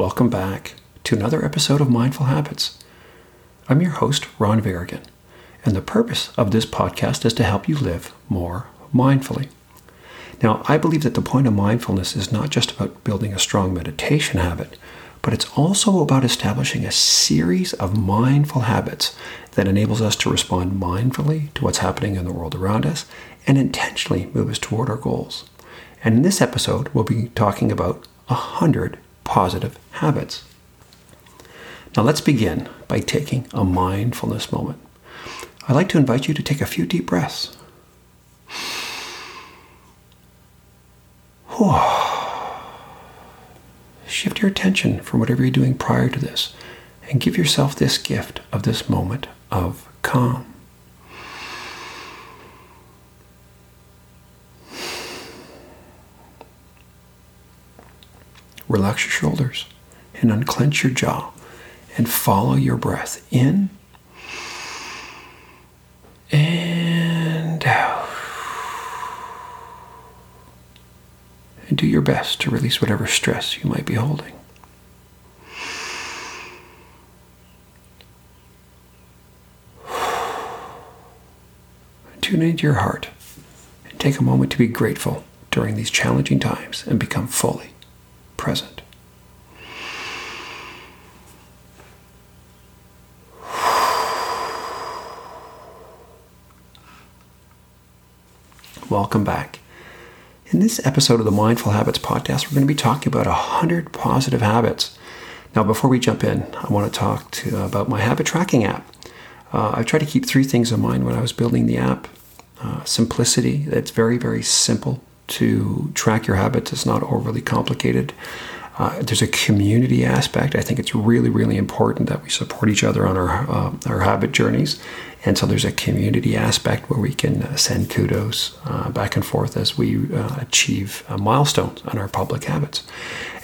welcome back to another episode of Mindful Habits. I'm your host, Ron Varigan, and the purpose of this podcast is to help you live more mindfully. Now, I believe that the point of mindfulness is not just about building a strong meditation habit, but it's also about establishing a series of mindful habits that enables us to respond mindfully to what's happening in the world around us and intentionally move us toward our goals. And in this episode, we'll be talking about 100 positive habits. Now, let's begin by taking a mindfulness moment. I'd like to invite you to take a few deep breaths. Shift your attention from whatever you're doing prior to this and give yourself this gift of this moment of calm. Relax your shoulders and unclench your jaw and follow your breath in and out. And do your best to release whatever stress you might be holding. Tune into your heart and take a moment to be grateful during these challenging times and become fully present. Welcome back. In this episode of the Mindful Habits podcast, we're going to be talking about 100 positive habits. Now, before we jump in, I want to talk to, about my habit tracking app. Uh, I tried to keep three things in mind when I was building the app. Uh, simplicity, it's very, very simple to track your habits. It's not overly complicated. Uh, there's a community aspect. I think it's really, really important that we support each other on our uh, our habit journeys, and so there's a community aspect where we can uh, send kudos uh, back and forth as we uh, achieve uh, milestones on our public habits,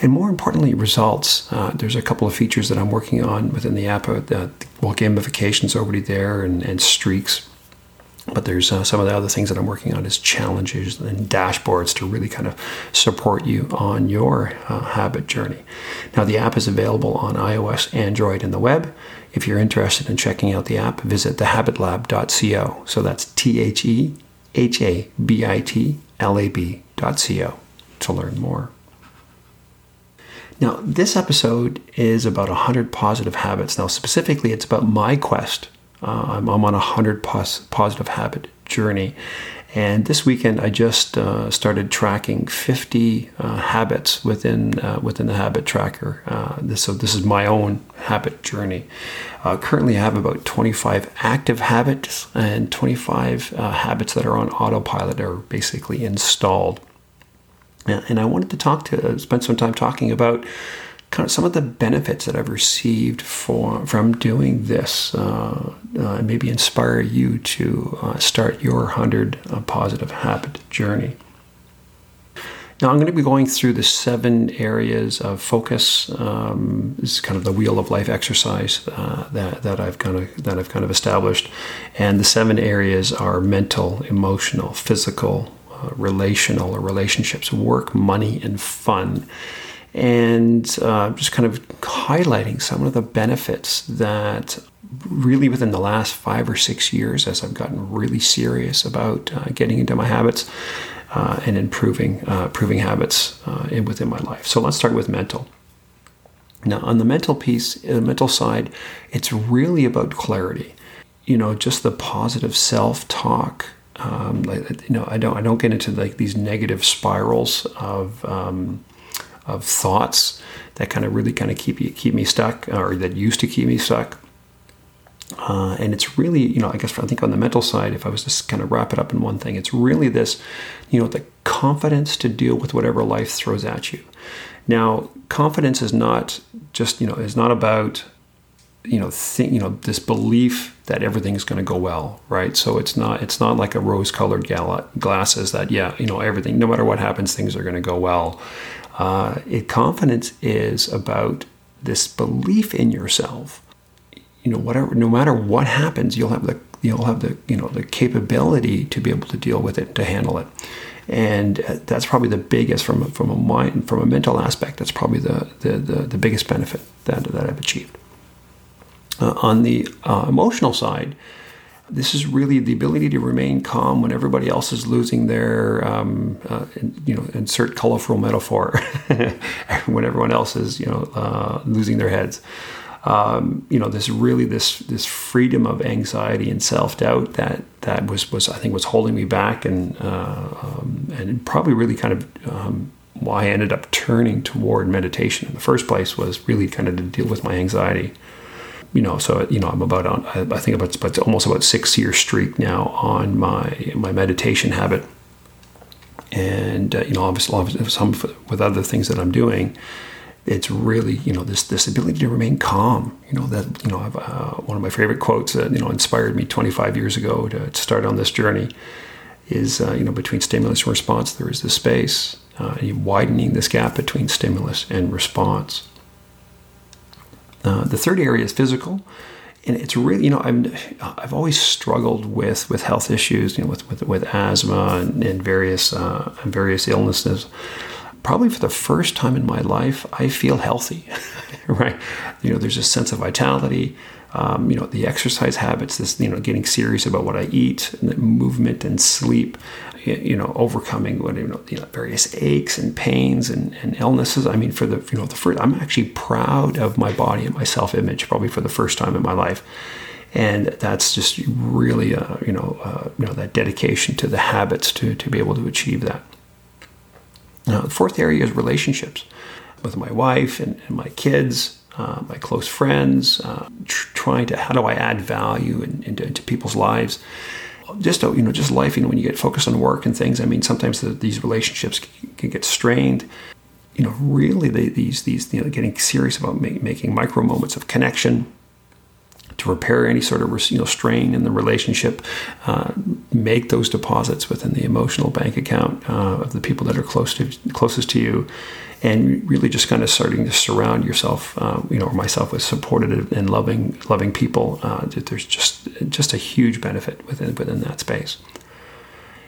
and more importantly, results. there's a couple of features that I'm working on within the app. Well, gamification's already there, and, and streaks but there's uh, some of the other things that I'm working on is challenges and dashboards to really kind of support you on your uh, habit journey. Now, the app is available on iOS, Android, and the web. If you're interested in checking out the app, visit thehabitlab.co. So that's T H E H A B I T L A B.co to learn more. Now, this episode is about 100 positive habits. Now, specifically, it's about my quest uh, I'm, I'm, on a 100 pos- positive habit journey. And this weekend, I just uh, started tracking 50 uh, habits within uh, within the habit tracker. Uh, this, so this is my own habit journey. Uh, currently, I have about 25 active habits and 25 habits that are on autopilot or basically installed. And I wanted to talk to spend some time talking about kind of some of the benefits that I've received for, from doing this, uh, uh, maybe inspire you to uh, start your 100 uh, positive habit journey. Now, I'm going to be going through the seven areas of focus. Um, this is kind of the wheel of life exercise uh, that, that I've kind of that I've kind of established, and the seven areas are mental, emotional, physical, uh, relational, or relationships, work, money, and fun and uh, just kind of highlighting some of the benefits that really within the last five or six years, as I've gotten really serious about uh, getting into my habits uh, and improving uh, improving habits uh, in, within my life. So let's start with mental. Now, on the mental piece, the mental side, it's really about clarity. You know, just the positive self-talk. Um, you know, I don't I don't get into like these negative spirals of um, of thoughts that kind of really kind of keep you keep me stuck or that used to keep me stuck. Uh, and it's really, you know, I guess I think on the mental side, if I was to kind of wrap it up in one thing, it's really this, you know, the confidence to deal with whatever life throws at you. Now, confidence is not just, you know, is not about, you know, think, you know, this belief that everything's going to go well, right? So it's not, it's not like a rose-colored gala- glasses that, yeah, you know, everything, no matter what happens, things are going to go well. Uh, it, confidence is about this belief in yourself. you know whatever no matter what happens you'll have the you'll have the you know the capability to be able to deal with it to handle it and uh, that's probably the biggest from from a mind from a mental aspect that's probably the the, the, the biggest benefit that, that I've achieved uh, on the uh, emotional side this is really the ability to remain calm when everybody else is losing their, um, uh, you know, insert colorful metaphor, when everyone else is, you know, uh, losing their heads. Um, you know, this really this this freedom of anxiety and self doubt that that was was I think was holding me back and uh, um, and probably really kind of um, why I ended up turning toward meditation in the first place was really kind of to deal with my anxiety you know, so you know, I'm about on. I think about it's almost about six year streak now on my my meditation habit, and uh, you know, obviously, obviously, some with other things that I'm doing, it's really you know this this ability to remain calm. You know that you know I've, uh, one of my favorite quotes that you know inspired me 25 years ago to, to start on this journey is uh, you know between stimulus and response there is this space, uh, widening this gap between stimulus and response. Uh, the third area is physical, and it's really you know I'm I've always struggled with with health issues, you know, with with, with asthma and, and various uh, various illnesses. Probably for the first time in my life, I feel healthy. right, you know, there's a sense of vitality. Um, you know, the exercise habits, this, you know, getting serious about what I eat, and movement and sleep, you know, overcoming what, you know, you know, various aches and pains and, and illnesses. I mean, for the, you know, the first, I'm actually proud of my body and my self image probably for the first time in my life. And that's just really, uh, you know, uh, you know, that dedication to the habits to, to be able to achieve that. Now, the fourth area is relationships with my wife and, and my kids uh, my close friends, uh, tr- trying to how do I add value in, into, into, people's lives. Just you know, just life. You know, when you get focused on work and things. I mean, sometimes the, these relationships can, can, get strained. You know, really, they, these these you know, getting serious about make, making micro moments of connection to repair any sort of you know strain in the relationship, uh, make those deposits within the emotional bank account uh, of the people that are close to closest to you, and really just kind of starting to surround yourself, uh, you know, or myself with supportive and loving, loving people. Uh, there's just just a huge benefit within within that space.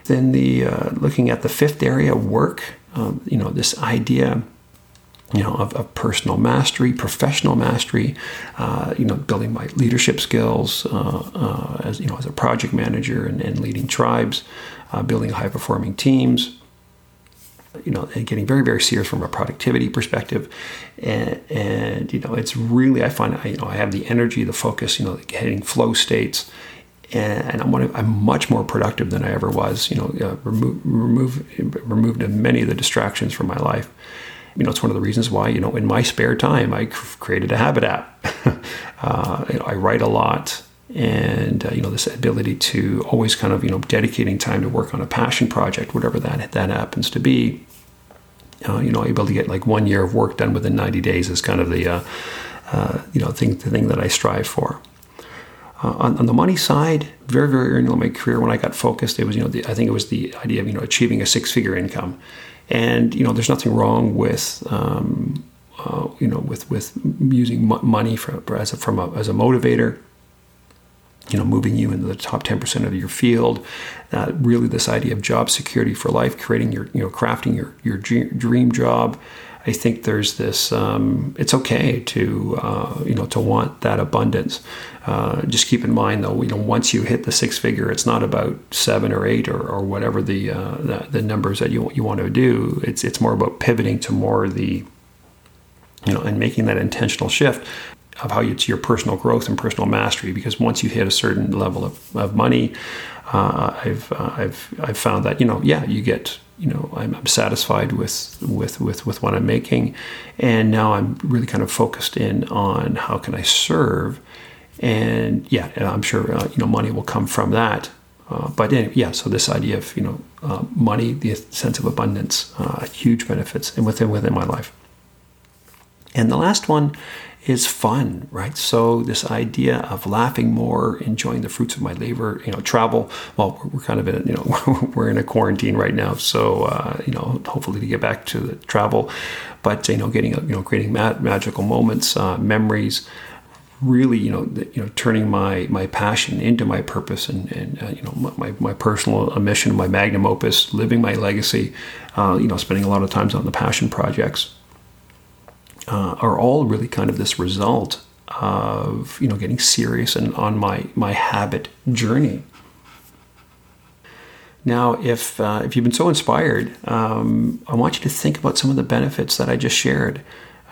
Then the uh, looking at the fifth area, work. Um, you know, this idea you know, of, of, personal mastery, professional mastery, uh, you know, building my leadership skills uh, uh, as you know as a project manager and, and leading tribes, uh, building high performing teams, you know, and getting very, very serious from a productivity perspective. And, and you know, it's really, I find, I, you know, I have the energy, the focus, you know, hitting flow states. And I'm, I'm much more productive than I ever was. You know, uh, remove, remove, removed many of the distractions from my life. You know, it's one of the reasons why, you know, in my spare time, I created a habit app. uh, you know, I write a lot and uh, you know this ability to always kind of you know dedicating time to work on a passion project whatever that that happens to be uh, you know able to get like one year of work done within 90 days is kind of the uh, uh you know thing the thing that I strive for uh, on, on, the money side very very early in my career when I got focused it was you know the, I think it was the idea of you know achieving a six figure income and you know there's nothing wrong with um, uh, you know with with using money for, as a, from a, as a motivator you know, moving you into the top 10% of your field. Uh, really, this idea of job security for life, creating your, you know, crafting your, your dream job. I think there's this. Um, it's okay to, uh, you know, to want that abundance. Uh, just keep in mind, though, you know, once you hit the six figure, it's not about seven or eight or, or whatever the, uh, the, the numbers that you you want to do. It's it's more about pivoting to more the you know, and making that intentional shift of how it's your personal growth and personal mastery. Because once you hit a certain level of, of money, uh, I've uh, I've I've found that you know yeah you get you know I'm, I'm, satisfied with with with with what I'm making, and now I'm really kind of focused in on how can I serve, and yeah I'm sure uh, you know money will come from that. Uh, but anyway, yeah, so this idea of you know uh, money, the sense of abundance, uh, huge benefits, and within within my life. And the last one is fun, right? So this idea of laughing more, enjoying the fruits of my labor, you know, travel. Well, we're kind of in, you know, we're in a quarantine right now, so uh, you know, hopefully to get back to the travel, but you know, getting you know, creating ma- magical moments, uh, memories. really, you know, the, you know, turning my my passion into my purpose and, and uh, you know my, my personal mission, my magnum opus, living my legacy. Uh, you know, spending a lot of times on the passion projects uh, are all really kind of this result of you know getting serious and on my my habit journey. Now, if uh, if you've been so inspired, um, I want you to think about some of the benefits that I just shared,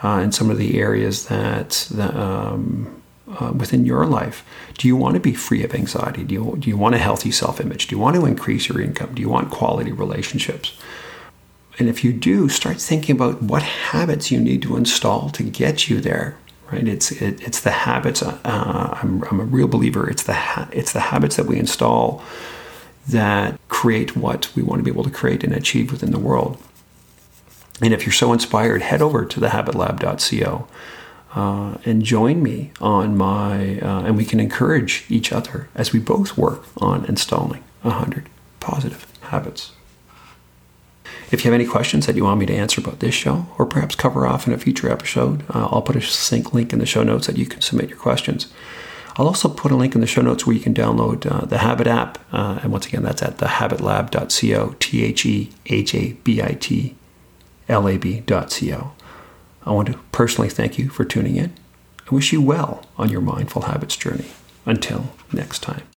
uh, and some of the areas that, that um, uh, within your life. Do you want to be free of anxiety? Do you do you want a healthy self image? Do you want to increase your income? Do you want quality relationships? And if you do, start thinking about what habits you need to install to get you there. Right? It's it, it's the habits. Uh, I'm, I'm a real believer. It's the ha- it's the habits that we install that create what we want to be able to create and achieve within the world. And if you're so inspired, head over to thehabitlab.co uh, and join me on my, uh, and we can encourage each other as we both work on installing 100 positive habits. If you have any questions that you want me to answer about this show, or perhaps cover off in a future episode, uh, I'll put a sync link in the show notes that you can submit your questions. I'll also put a link in the show notes where you can download uh, the Habit app. Uh, and once again, that's at thehabitlab.co, T H E H A B I T L A B.co. I want to personally thank you for tuning in. I wish you well on your mindful habits journey. Until next time.